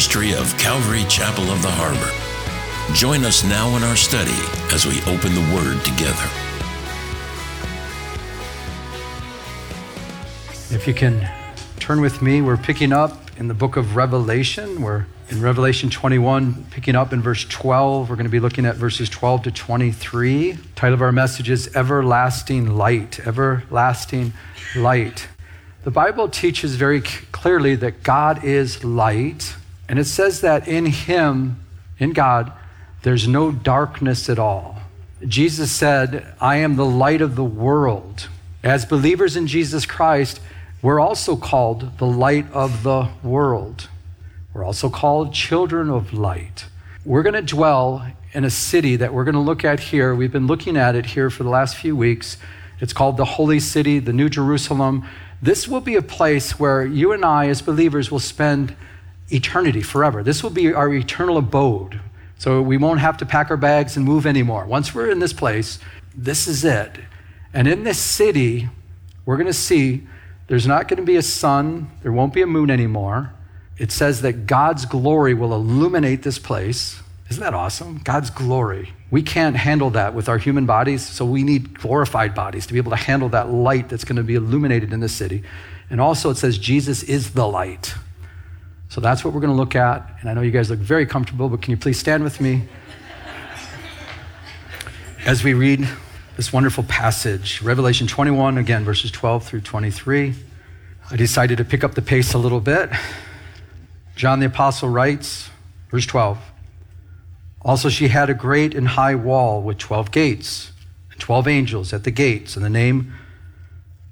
ministry of Calvary Chapel of the Harbor. Join us now in our study as we open the Word together. If you can turn with me, we're picking up in the book of Revelation. We're in Revelation 21, picking up in verse 12. We're going to be looking at verses 12 to 23. The title of our message is Everlasting Light. Everlasting Light. The Bible teaches very clearly that God is light, and it says that in Him, in God, there's no darkness at all. Jesus said, I am the light of the world. As believers in Jesus Christ, we're also called the light of the world. We're also called children of light. We're going to dwell in a city that we're going to look at here. We've been looking at it here for the last few weeks. It's called the Holy City, the New Jerusalem. This will be a place where you and I, as believers, will spend eternity forever. This will be our eternal abode. So we won't have to pack our bags and move anymore. Once we're in this place, this is it. And in this city, we're going to see there's not going to be a sun, there won't be a moon anymore it says that God's glory will illuminate this place. Isn't that awesome? God's glory. We can't handle that with our human bodies, so we need glorified bodies to be able to handle that light that's going to be illuminated in the city. And also, it says Jesus is the light. So that's what we're going to look at. And I know you guys look very comfortable, but can you please stand with me as we read this wonderful passage, Revelation 21, again, verses 12 through 23. I decided to pick up the pace a little bit. John the Apostle writes, verse 12 Also, she had a great and high wall with 12 gates, and 12 angels at the gates, and the name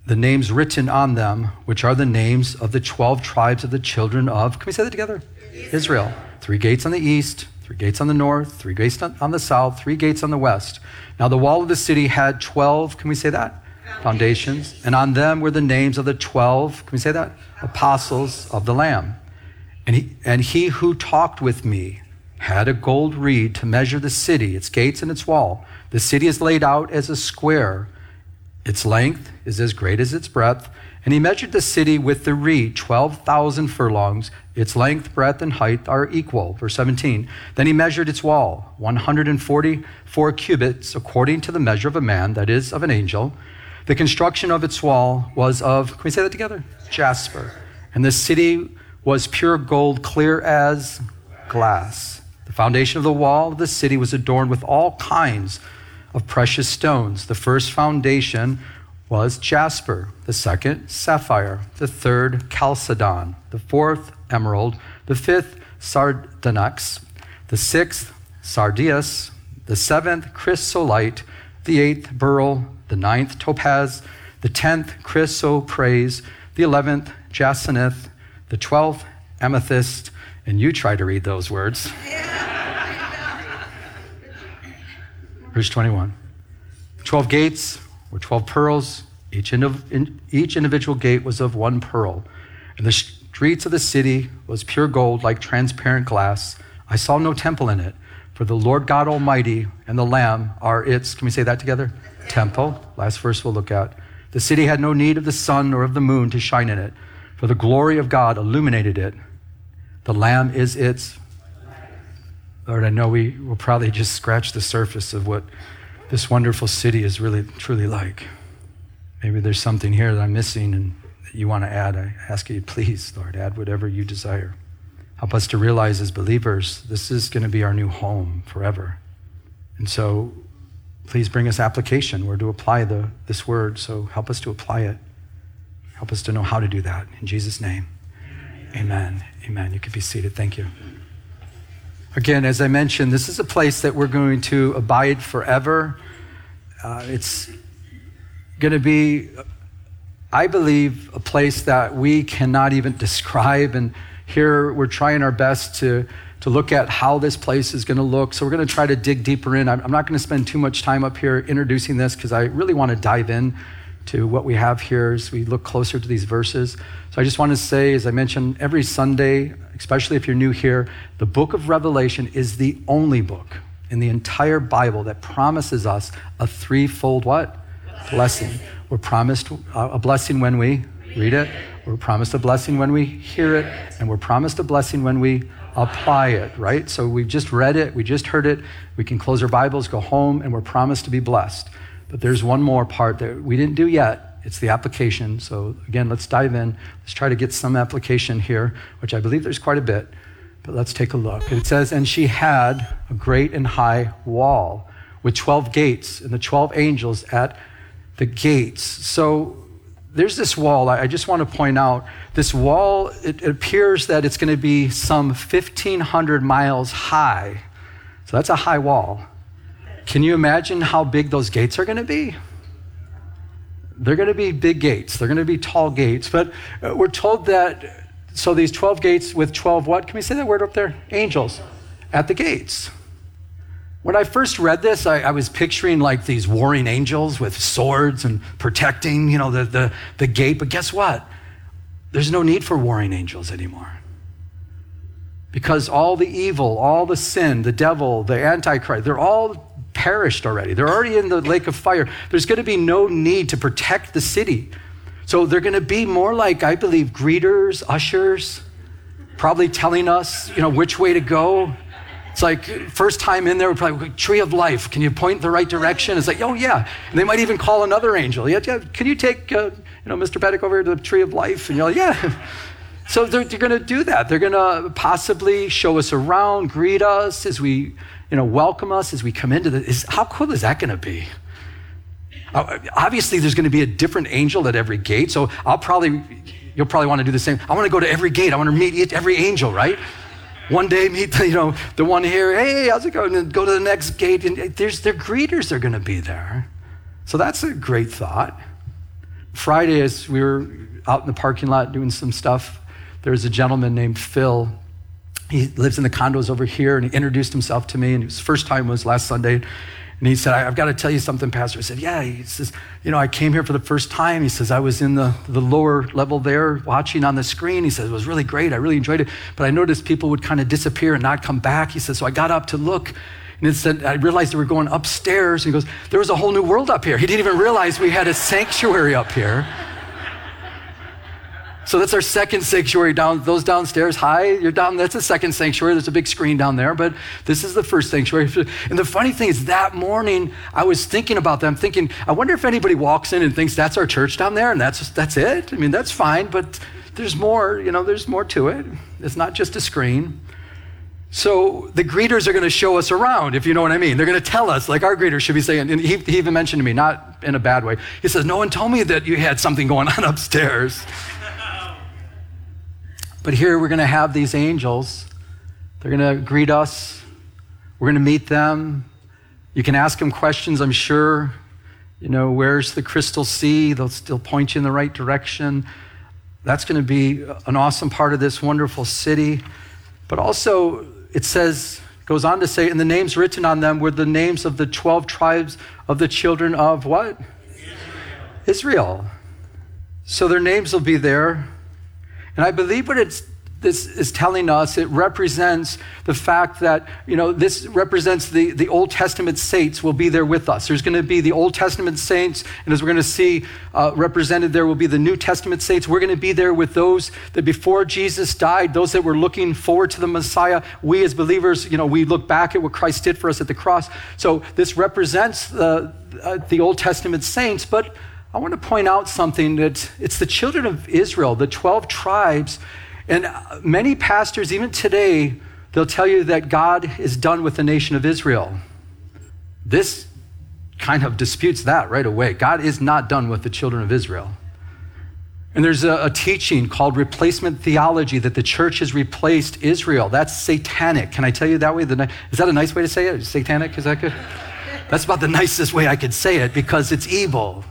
the names written on them, which are the names of the 12 tribes of the children of, can we say that together? Israel. Israel. Three gates on the east, three gates on the north, three gates on the south, three gates on the west. Now, the wall of the city had 12, can we say that? Foundations. And on them were the names of the 12, can we say that? Apostles of the Lamb. And he, and he who talked with me had a gold reed to measure the city, its gates and its wall. The city is laid out as a square. Its length is as great as its breadth. And he measured the city with the reed, 12,000 furlongs. Its length, breadth, and height are equal. Verse 17. Then he measured its wall, 144 cubits, according to the measure of a man, that is, of an angel. The construction of its wall was of, can we say that together? Jasper. And the city was pure gold, clear as glass. The foundation of the wall of the city was adorned with all kinds of precious stones. The first foundation was jasper, the second, sapphire, the third, chalcedon, the fourth, emerald, the fifth, sardonyx, the sixth, sardius, the seventh, chrysolite, the eighth, beryl, the ninth, topaz, the tenth, chrysoprase, the eleventh, jacinth, the 12th amethyst, and you try to read those words. Verse 21. 12 gates were 12 pearls. Each, indiv- each individual gate was of one pearl. And the streets of the city was pure gold like transparent glass. I saw no temple in it, for the Lord God Almighty and the Lamb are its, can we say that together? Temple. Last verse we'll look at. The city had no need of the sun or of the moon to shine in it for the glory of God illuminated it. The Lamb is its. Lord, I know we will probably just scratch the surface of what this wonderful city is really, truly like. Maybe there's something here that I'm missing and that you want to add. I ask you, please, Lord, add whatever you desire. Help us to realize as believers, this is going to be our new home forever. And so please bring us application where to apply the, this word. So help us to apply it. Help us to know how to do that. In Jesus' name, amen. Amen. You can be seated. Thank you. Again, as I mentioned, this is a place that we're going to abide forever. Uh, it's going to be, I believe, a place that we cannot even describe. And here we're trying our best to, to look at how this place is going to look. So we're going to try to dig deeper in. I'm, I'm not going to spend too much time up here introducing this because I really want to dive in to what we have here as we look closer to these verses. So I just want to say, as I mentioned, every Sunday, especially if you're new here, the book of Revelation is the only book in the entire Bible that promises us a threefold what? Blessing. We're promised uh, a blessing when we read it. We're promised a blessing when we hear it, and we're promised a blessing when we apply it, right? So we've just read it, we just heard it. We can close our Bibles, go home, and we're promised to be blessed. But there's one more part that we didn't do yet. It's the application. So again, let's dive in. Let's try to get some application here, which I believe there's quite a bit. But let's take a look. It says, And she had a great and high wall with 12 gates, and the 12 angels at the gates. So there's this wall. I just want to point out this wall, it, appears that it's going to be some 1,500 miles high. So that's a high wall. Can you imagine how big those gates are going to be? They're going to be big gates. They're going to be tall gates. But uh, we're told that, so these 12 gates with 12 what? Can we say that word up there? Angels at the gates. When I first read this, I, I, was picturing like these warring angels with swords and protecting, you know, the, the, the gate. But guess what? There's no need for warring angels anymore. Because all the evil, all the sin, the devil, the antichrist, they're all perished already. They're already in the lake of fire. There's going to be no need to protect the city. So they're going to be more like, I believe, greeters, ushers, probably telling us, you know, which way to go it's like first time in there, we're probably tree of life. Can you point the right direction? It's like, oh yeah. And they might even call another angel. Yeah, yeah. Can you take, uh, you know, Mr. Pettit over to the tree of life? And you're like, yeah. So they're, they're going to do that. They're going to possibly show us around, greet us as we, you know, welcome us as we come into the. Is, how cool is that going to be? Uh, obviously, there's going to be a different angel at every gate. So I'll probably, you'll probably want to do the same. I want to go to every gate. I want to meet every angel, right? One day meet the, you know, the one here, hey, how's it going? And go to the next gate. And there's their greeters are going to be there. So that's a great thought. Friday, as we were out in the parking lot doing some stuff, there was a gentleman named Phil. He lives in the condos over here, and he introduced himself to me. And his first time was last Sunday. And he said, I've got to tell you something, Pastor. I said, Yeah. He says, You know, I came here for the first time. He says, I was in the, the lower level there watching on the screen. He says, It was really great. I really enjoyed it. But I noticed people would kind of disappear and not come back. He says, So I got up to look. And it said, I realized they were going upstairs. And he goes, There was a whole new world up here. He didn't even realize we had a sanctuary up here. So that's our second sanctuary down, those downstairs. Hi, you're down, that's a second sanctuary. There's a big screen down there, but this is the first sanctuary. And the funny thing is, that morning I was thinking about them, thinking, I wonder if anybody walks in and thinks that's our church down there and that's, that's it. I mean, that's fine, but there's more, you know, there's more to it. It's not just a screen. So the greeters are going to show us around, if you know what I mean. They're going to tell us, like our greeters should be saying, and he, he even mentioned to me, not in a bad way. He says, No one told me that you had something going on upstairs. But here we're going to have these angels. They're going to greet us. We're going to meet them. You can ask them questions, I'm sure. You know, where's the crystal sea? They'll still point you in the right direction. That's going to be an awesome part of this wonderful city. But also, it says, goes on to say, and the names written on them were the names of the 12 tribes of the children of what? Israel. Israel. So their names will be there. And I believe what it's this is telling us it represents the fact that you know this represents the, the old testament saints will be there with us. There's going to be the old testament saints and as we're going to see uh, represented there will be the new testament saints. We're going to be there with those that before jesus died those that were looking forward to the messiah. We as believers you know we look back at what christ did for us at the cross. So this represents the, uh, the old testament saints but I want to point out something that it's the children of Israel, the 12 tribes. And uh, many pastors, even today, they'll tell you that God is done with the nation of Israel. This kind of disputes that right away. God is not done with the children of Israel. And there's a, a, teaching called replacement theology that the church has replaced Israel. That's satanic. Can I tell you that way? Is that a nice way to say it? Satanic? Is that good? That's about the nicest way I could say it because it's evil.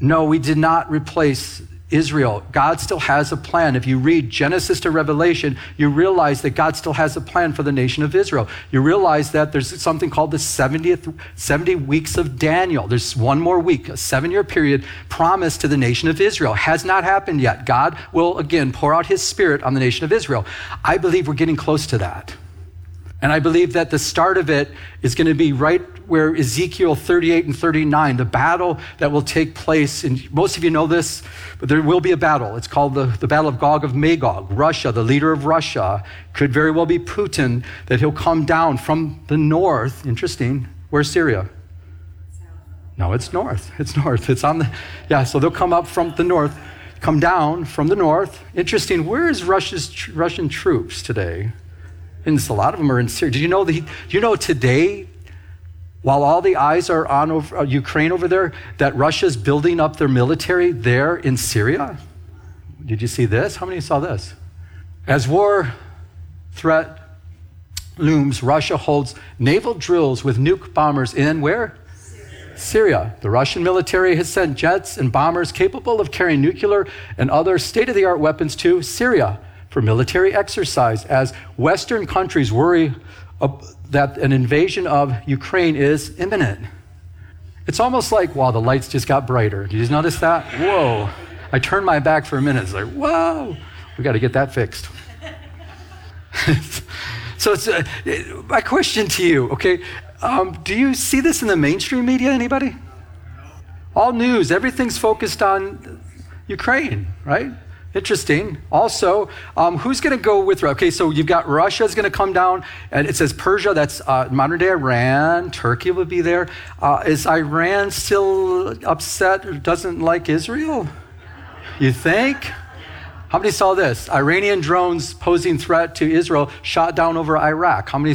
No, we did not replace Israel. God still has a plan. If you read Genesis to Revelation, you realize that God still has a plan for the nation of Israel. You realize that there's something called the 70th, 70 weeks of Daniel. There's one more week, a seven year period promised to the nation of Israel. Has not happened yet. God will again pour out his spirit on the nation of Israel. I believe we're getting close to that. And I believe that the start of it is going to be right where Ezekiel 38 and 39, the battle that will take place, and most of you know this, but there will be a battle. It's called the, the Battle of Gog of Magog. Russia, the leader of Russia, could very well be Putin, that he'll come down from the north. Interesting. Where's Syria? No, it's north. It's north. It's on the, yeah, so they'll come up from the north, come down from the north. Interesting. Where is Russia's, Russian troops today? And a lot of them are in Syria. Do you know, the, you know today, while all the eyes are on over, uh, Ukraine over there, that Russia's building up their military there in Syria? Did you see this? How many saw this? As war threat looms, Russia holds naval drills with nuke bombers in where? Syria. The Russian military has sent jets and bombers capable of carrying nuclear and other state of the art weapons to Syria for military exercise as Western countries worry that an invasion of Ukraine is imminent. It's almost like, wow, the lights just got brighter. Did you notice that? Whoa. I turned my back for a minute. It's like, whoa, we got to get that fixed. so it's uh, my question to you, okay? Um, do you see this in the mainstream media? Anybody? All news, everything's focused on Ukraine, right? Interesting. Also, um, who's going to go with? Okay, so you've got Russia's going to come down, and it says Persia. That's uh, modern day Iran. Turkey would be there. Uh, is Iran still upset or doesn't like Israel? You think? How many saw this? Iranian drones posing threat to Israel shot down over Iraq. How many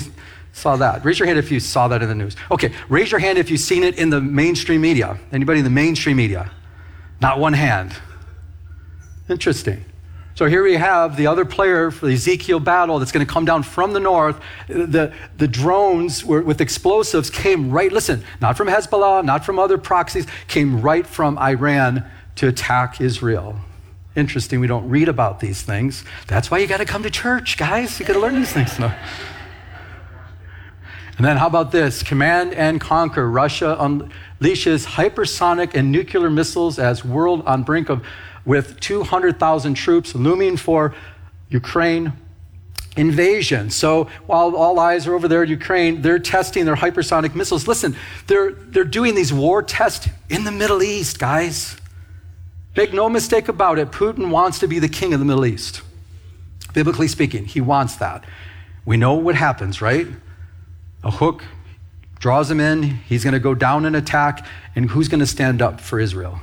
saw that? Raise your hand if you saw that in the news. Okay, raise your hand if you've seen it in the mainstream media. Anybody in the mainstream media? Not one hand. Interesting. So here we have the other player for the Ezekiel battle that's going to come down from the north. The, the drones were, with explosives came right, listen, not from Hezbollah, not from other proxies, came right from Iran to attack Israel. Interesting, we don't read about these things. That's why you got to come to church, guys. You got to learn these things. No. And then how about this? Command and conquer. Russia unleashes hypersonic and nuclear missiles as world on brink of with 200,000 troops looming for Ukraine invasion. So while all eyes are over there in Ukraine, they're testing their hypersonic missiles. Listen, they're, they're doing these war tests in the Middle East, guys. Make no mistake about it, Putin wants to be the king of the Middle East. Biblically speaking, he wants that. We know what happens, right? A hook draws him in, he's going to go down and attack, and who's going to stand up for Israel?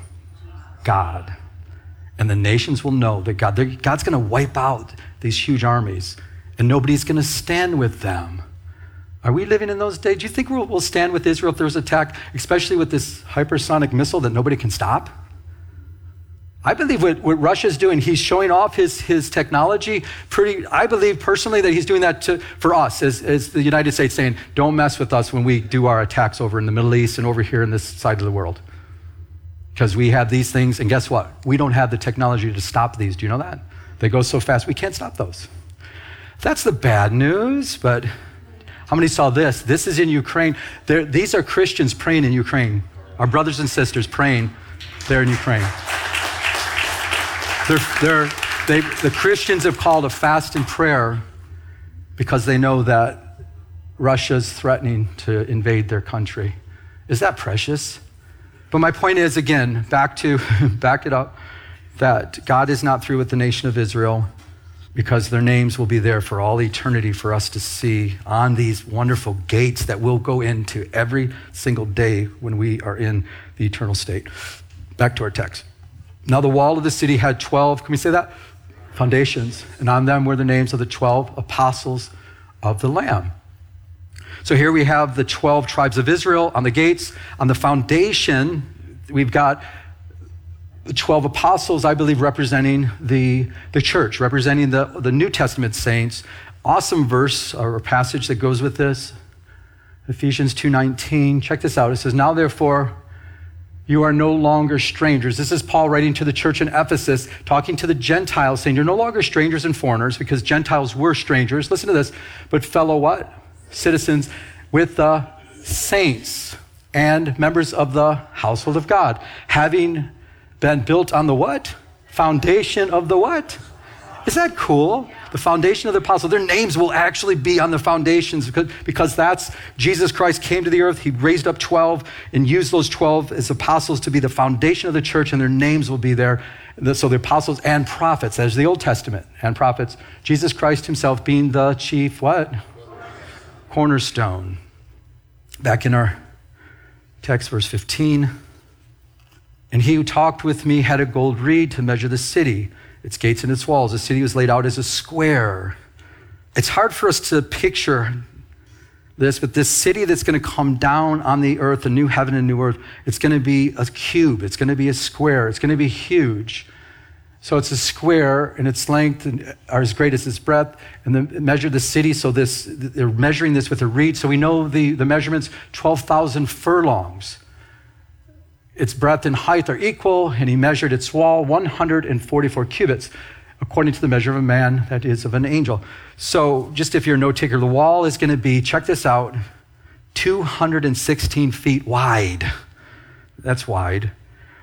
God and the nations will know that God, God's going to wipe out these huge armies, and nobody's going to stand with them. Are we living in those days? Do you think we'll, we'll stand with Israel if there's an attack, especially with this hypersonic missile that nobody can stop? I believe what, what Russia's doing, he's showing off his, his technology pretty. I believe personally that he's doing that to, for us as, as the United States, saying, don't mess with us when we do our attacks over in the Middle East and over here in this side of the world because we have these things, and guess what? We don't have the technology to stop these. Do you know that? They go so fast, we can't stop those. That's the bad news, but how many saw this? This is in Ukraine. These are Christians praying in Ukraine, our brothers and sisters praying there in Ukraine. They're, they're, they, the Christians have called a fast and prayer because they know that Russia's threatening to invade their country. Is that precious? But my point is, again, back to back it up, that God is not through with the nation of Israel because their names will be there for all eternity for us to see on these wonderful gates that we'll go into every single day when we are in the eternal state. Back to our text. Now, the wall of the city had 12, can we say that? Foundations, and on them were the names of the 12 apostles of the Lamb. So here we have the 12 tribes of Israel on the gates. On the foundation, we've got the 12 apostles, I believe, representing the, the church, representing the, the New Testament saints. Awesome verse or passage that goes with this. Ephesians 2:19. Check this out. It says, "Now therefore you are no longer strangers." This is Paul writing to the church in Ephesus, talking to the Gentiles, saying, "You're no longer strangers and foreigners because Gentiles were strangers." Listen to this. But fellow what? Citizens with the saints and members of the household of God, having been built on the what? Foundation of the what? Is that cool? the foundation of the apostles, their names will actually be on the foundations because, because that's Jesus Christ came to the earth. He raised up 12 and used those 12 as apostles to be the foundation of the church, and their names will be there. So the apostles and prophets, as the Old Testament and prophets. Jesus Christ himself being the chief what? Cornerstone. Back in our text, verse 15. And he who talked with me had a gold reed to measure the city, its gates and its walls. The city was laid out as a square. It's hard for us to picture this, but this city that's going to come down on the earth, a new heaven and new earth, it's going to be a cube, it's going to be a square, it's going to be huge. So it's a square, and its length are as great as its breadth. And they measure the city. So this, they're measuring this with a reed. So we know the, the measurements 12,000 furlongs. Its breadth and height are equal, and he measured its wall 144 cubits, according to the measure of a man, that is, of an angel. So, just if you're a note taker, the wall is going to be, check this out, 216 feet wide. That's wide.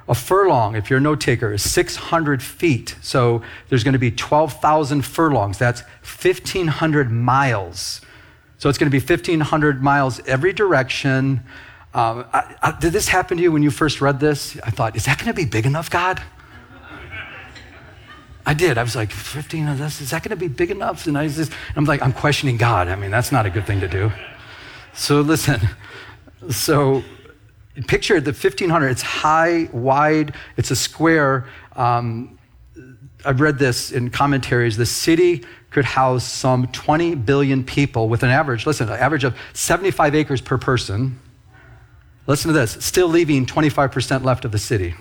A furlong, if you're a note taker, is 600 feet. So there's going to be 12,000 furlongs. That's 1,500 miles. So it's going to be 1,500 miles every direction. Um, I, I, did this happen to you when you first read this? I thought, is that going to be big enough, God? I did. I was like, 15 of this, is that going to be big enough? And I was just, I'm like, I'm questioning God. I mean, that's not a good thing to do. So listen, so picture the 1500, it's high, wide, it's a square. Um, I've read this in commentaries. The city could house some 20 billion people with an average, listen, an average of 75 acres per person. Listen to this still leaving 25% left of the city.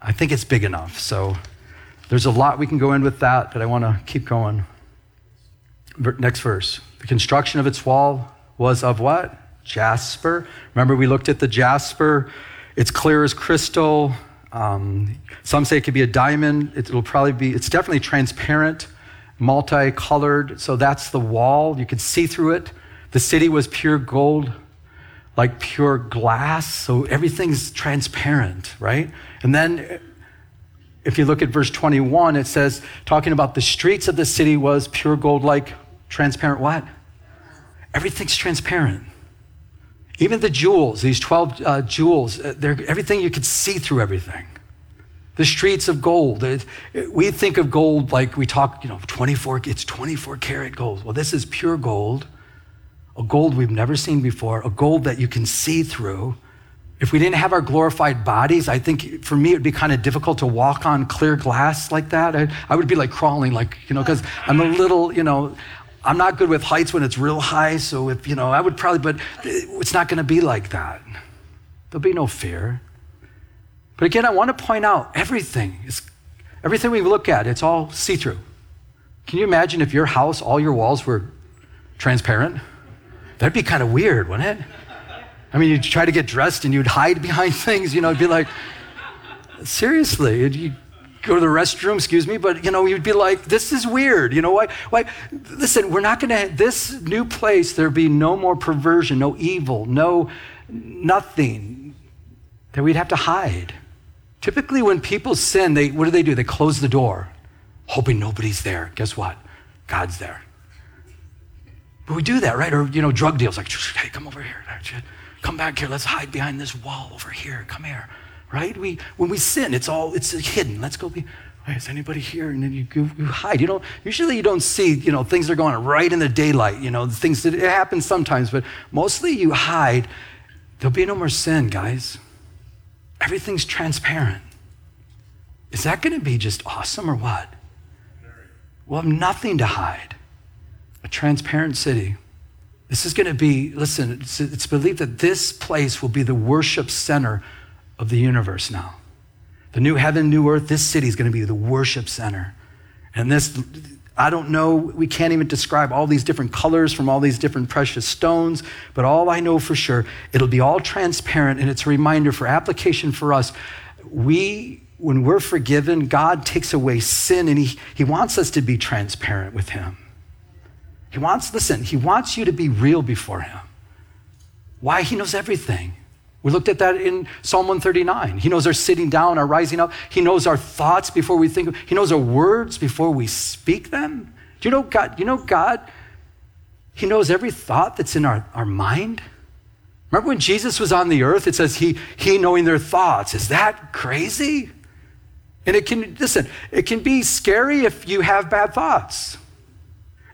I think it's big enough. So there's a lot we can go in with that, but I want to keep going. Next verse. The construction of its wall was of what? Jasper. Remember, we looked at the jasper. It's clear as crystal. Um, some say it could be a diamond. It'll probably be, it's definitely transparent, multicolored. So that's the wall. You could see through it. The city was pure gold like pure glass, so everything's transparent, right? And then if you look at verse 21, it says, talking about the streets of the city was pure gold, like transparent what? Everything's transparent. Even the jewels, these 12 uh, jewels, uh, everything you could see through everything. The streets of gold. It, it, we think of gold like we talk, you know, 24, it's 24 karat gold. Well, this is pure gold a gold we've never seen before, a gold that you can see through. If we didn't have our glorified bodies, I think for me it'd be kind of difficult to walk on clear glass like that. I, I would be like crawling, like, you know, because I'm a little, you know, I'm not good with heights when it's real high. So if, you know, I would probably, but it's not going to be like that. There'll be no fear. But again, I want to point out everything is, everything we look at, it's all see through. Can you imagine if your house, all your walls were transparent? That'd be kind of weird, wouldn't it? I mean, you'd try to get dressed and you'd hide behind things, you know, it'd be like, seriously, you go to the restroom, excuse me, but you know, you'd be like, this is weird. You know why? Why? Listen, we're not gonna, this new place, there be no more perversion, no evil, no nothing that we'd have to hide. Typically, when people sin, they, what do they do? They close the door, hoping nobody's there. Guess what? God's there. But we do that, right? Or, you know, drug deals, like, hey, come over here. Come back here. Let's hide behind this wall over here. Come here, right? We, when we sin, it's all, it's hidden. Let's go be, is anybody here? And then you, you, you hide. You don't, usually you don't see, you know, things are going right in the daylight, you know, things that, it happens sometimes, but mostly you hide. There'll be no more sin, guys. Everything's transparent. Is that going to be just awesome or what? We'll have nothing to hide a transparent city. This is going to be, listen, it's, it's believed that this place will be the worship center of the universe now. The new heaven, new earth, this city is going to be the worship center. And this, I don't know, we can't even describe all these different colors from all these different precious stones, but all I know for sure, it'll be all transparent and it's a reminder for application for us. We, when we're forgiven, God takes away sin and He, he wants us to be transparent with Him. He wants, listen, he wants you to be real before him. Why? He knows everything. We looked at that in Psalm 139. He knows our sitting down, our rising up. He knows our thoughts before we think. He knows our words before we speak them. Do you know God? You know God? He knows every thought that's in our, our mind. Remember when Jesus was on the earth? It says he, he knowing their thoughts. Is that crazy? And it can, listen, it can be scary if you have bad thoughts.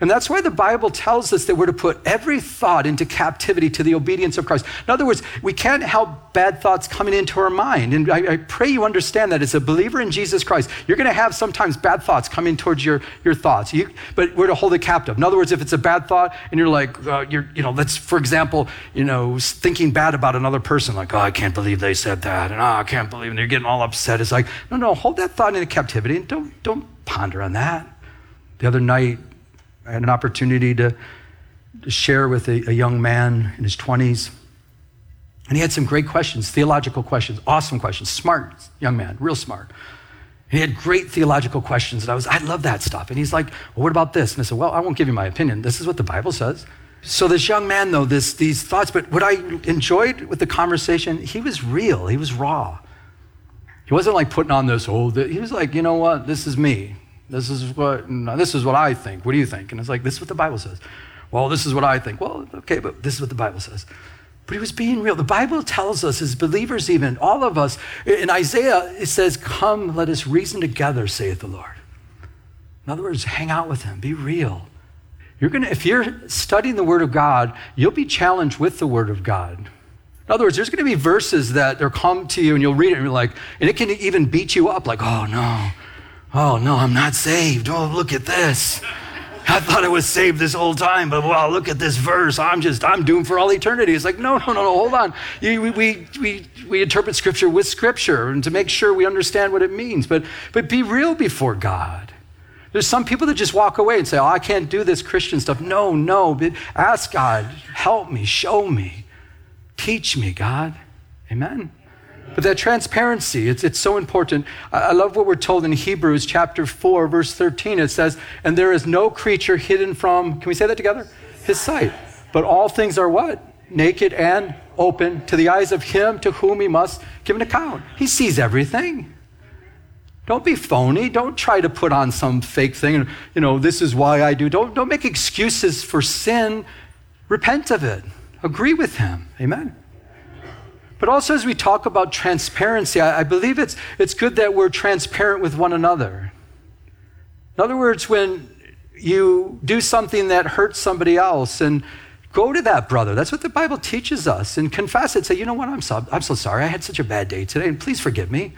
And that's why the Bible tells us that we're to put every thought into captivity to the obedience of Christ. In other words, we can't help bad thoughts coming into our mind. And I, I pray you understand that as a believer in Jesus Christ, you're going to have sometimes bad thoughts coming towards your, your thoughts. You, but we're to hold it captive. In other words, if it's a bad thought and you're like, uh, you're, you know, let's, for example, you know, thinking bad about another person, like, oh, I can't believe they said that. And oh, I can't believe, and you're getting all upset. It's like, no, no, hold that thought into captivity and don't, don't ponder on that. The other night, I had an opportunity to, to share with a, a young man in his 20s. And he had some great questions, theological questions, awesome questions, smart young man, real smart. And he had great theological questions, and I was, I love that stuff. And he's like, Well, what about this? And I said, Well, I won't give you my opinion. This is what the Bible says. So this young man, though, this, these thoughts, but what I enjoyed with the conversation, he was real, he was raw. He wasn't like putting on this, oh, he was like, you know what, this is me. This is what this is what I think. What do you think? And it's like, this is what the Bible says. Well, this is what I think. Well, okay, but this is what the Bible says. But he was being real. The Bible tells us, as believers, even all of us, in Isaiah, it says, Come, let us reason together, saith the Lord. In other words, hang out with him, be real. You're gonna, if you're studying the Word of God, you'll be challenged with the Word of God. In other words, there's going to be verses that they'll come to you and you'll read it and you're like, and it can even beat you up, like, oh no, Oh, no, I'm not saved. Oh, look at this. I thought I was saved this whole time, but wow, look at this verse. I'm just, I'm doomed for all eternity. It's like, no, no, no, no, hold on. We, we, we, we interpret scripture with scripture and to make sure we understand what it means. But, but be real before God. There's some people that just walk away and say, oh, I can't do this Christian stuff. No, no. But ask God, help me, show me, teach me, God. Amen. But that transparency, it's, it's so important. I, love what we're told in Hebrews chapter 4, verse 13. It says, And there is no creature hidden from, can we say that together? His sight. But all things are what? Naked and open to the eyes of him to whom he must give an account. He sees everything. Don't be phony. Don't try to put on some fake thing. And, You know, this is why I do. Don't, don't make excuses for sin. Repent of it. Agree with him. Amen. But also, as we talk about transparency, I, I believe it's, it's good that we're transparent with one another. In other words, when you do something that hurts somebody else and go to that brother. That's what the Bible teaches us and confess it. Say, you know what? I'm so, I'm so sorry. I had such a bad day today, and please forgive me.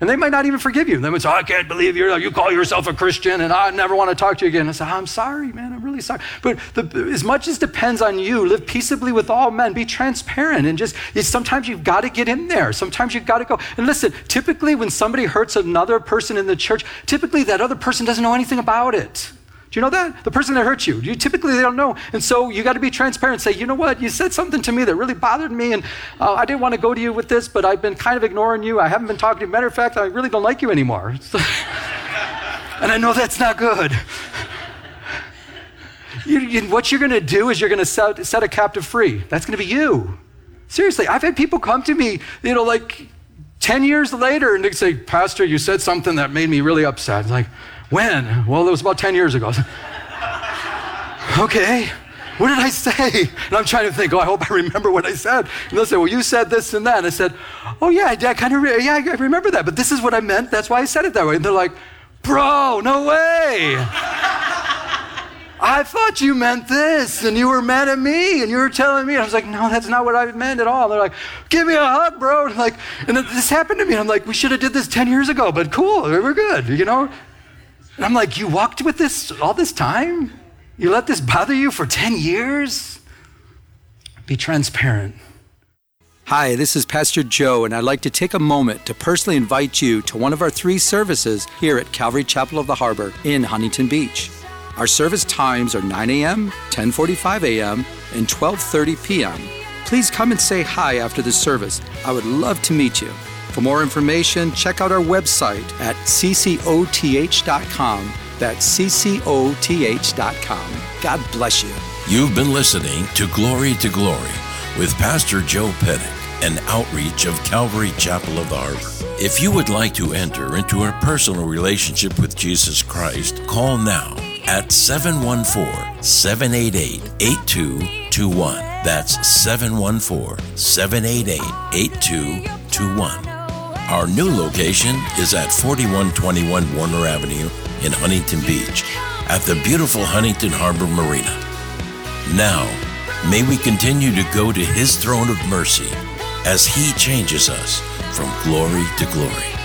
And they might not even forgive you. They might say, I can't believe you you call yourself a Christian and I never want to talk to you again. I say, I'm sorry, man. I'm really sorry. But the, as much as depends on you, live peaceably with all men. Be transparent. And just, sometimes you've got to get in there. Sometimes you've got to go. And listen, typically when somebody hurts another person in the church, typically that other person doesn't know anything about it. Do you know that? The person that hurt you, you typically they don't know. And so you got to be transparent. Say, you know what? You said something to me that really bothered me, and uh, I didn't want to go to you with this, but I've been kind of ignoring you. I haven't been talking to you. Matter of fact, I really don't like you anymore. and I know that's not good. You, you, what you're going to do is you're going to set, set a captive free. That's going to be you. Seriously, I've had people come to me, you know, like 10 years later, and they say, Pastor, you said something that made me really upset. Like, when? Well, it was about 10 years ago. okay. What did I say? And I'm trying to think, oh, I hope I remember what I said. And they'll say, well, you said this and that. And I said, oh, yeah, I, kind of, re- yeah, I remember that, but this is what I meant. That's why I said it that way. And they're like, bro, no way. I thought you meant this, and you were mad at me, and you were telling me. I was like, no, that's not what I meant at all. And they're like, give me a hug, bro. And like, and this happened to me. And I'm like, we should have did this 10 years ago, but cool, we're good, you know? And I'm like, You walked with this all this time? You let this bother you for 10 years? Be transparent. Hi, this is Pastor Joe, and I'd like to take a moment to personally invite you to one of our three services here at Calvary Chapel of the Harbor in Huntington Beach. Our service times are 9 a.m., 10:45 a.m., and 12:30 p.m. Please come and say hi after the service. I would love to meet you. For more information, check out our website at ccoth.com. That's ccoth.com. God bless you. You've been listening to Glory to Glory with Pastor Joe Pettit, an outreach of Calvary Chapel of the Harbor. If you would like to enter into a personal relationship with Jesus Christ, call now at 714 788 8221. That's 714 788 8221. Our new location is at 4121 Warner Avenue in Huntington Beach at the beautiful Huntington Harbor Marina. Now, may we continue to go to His throne of mercy as He changes us from glory to glory.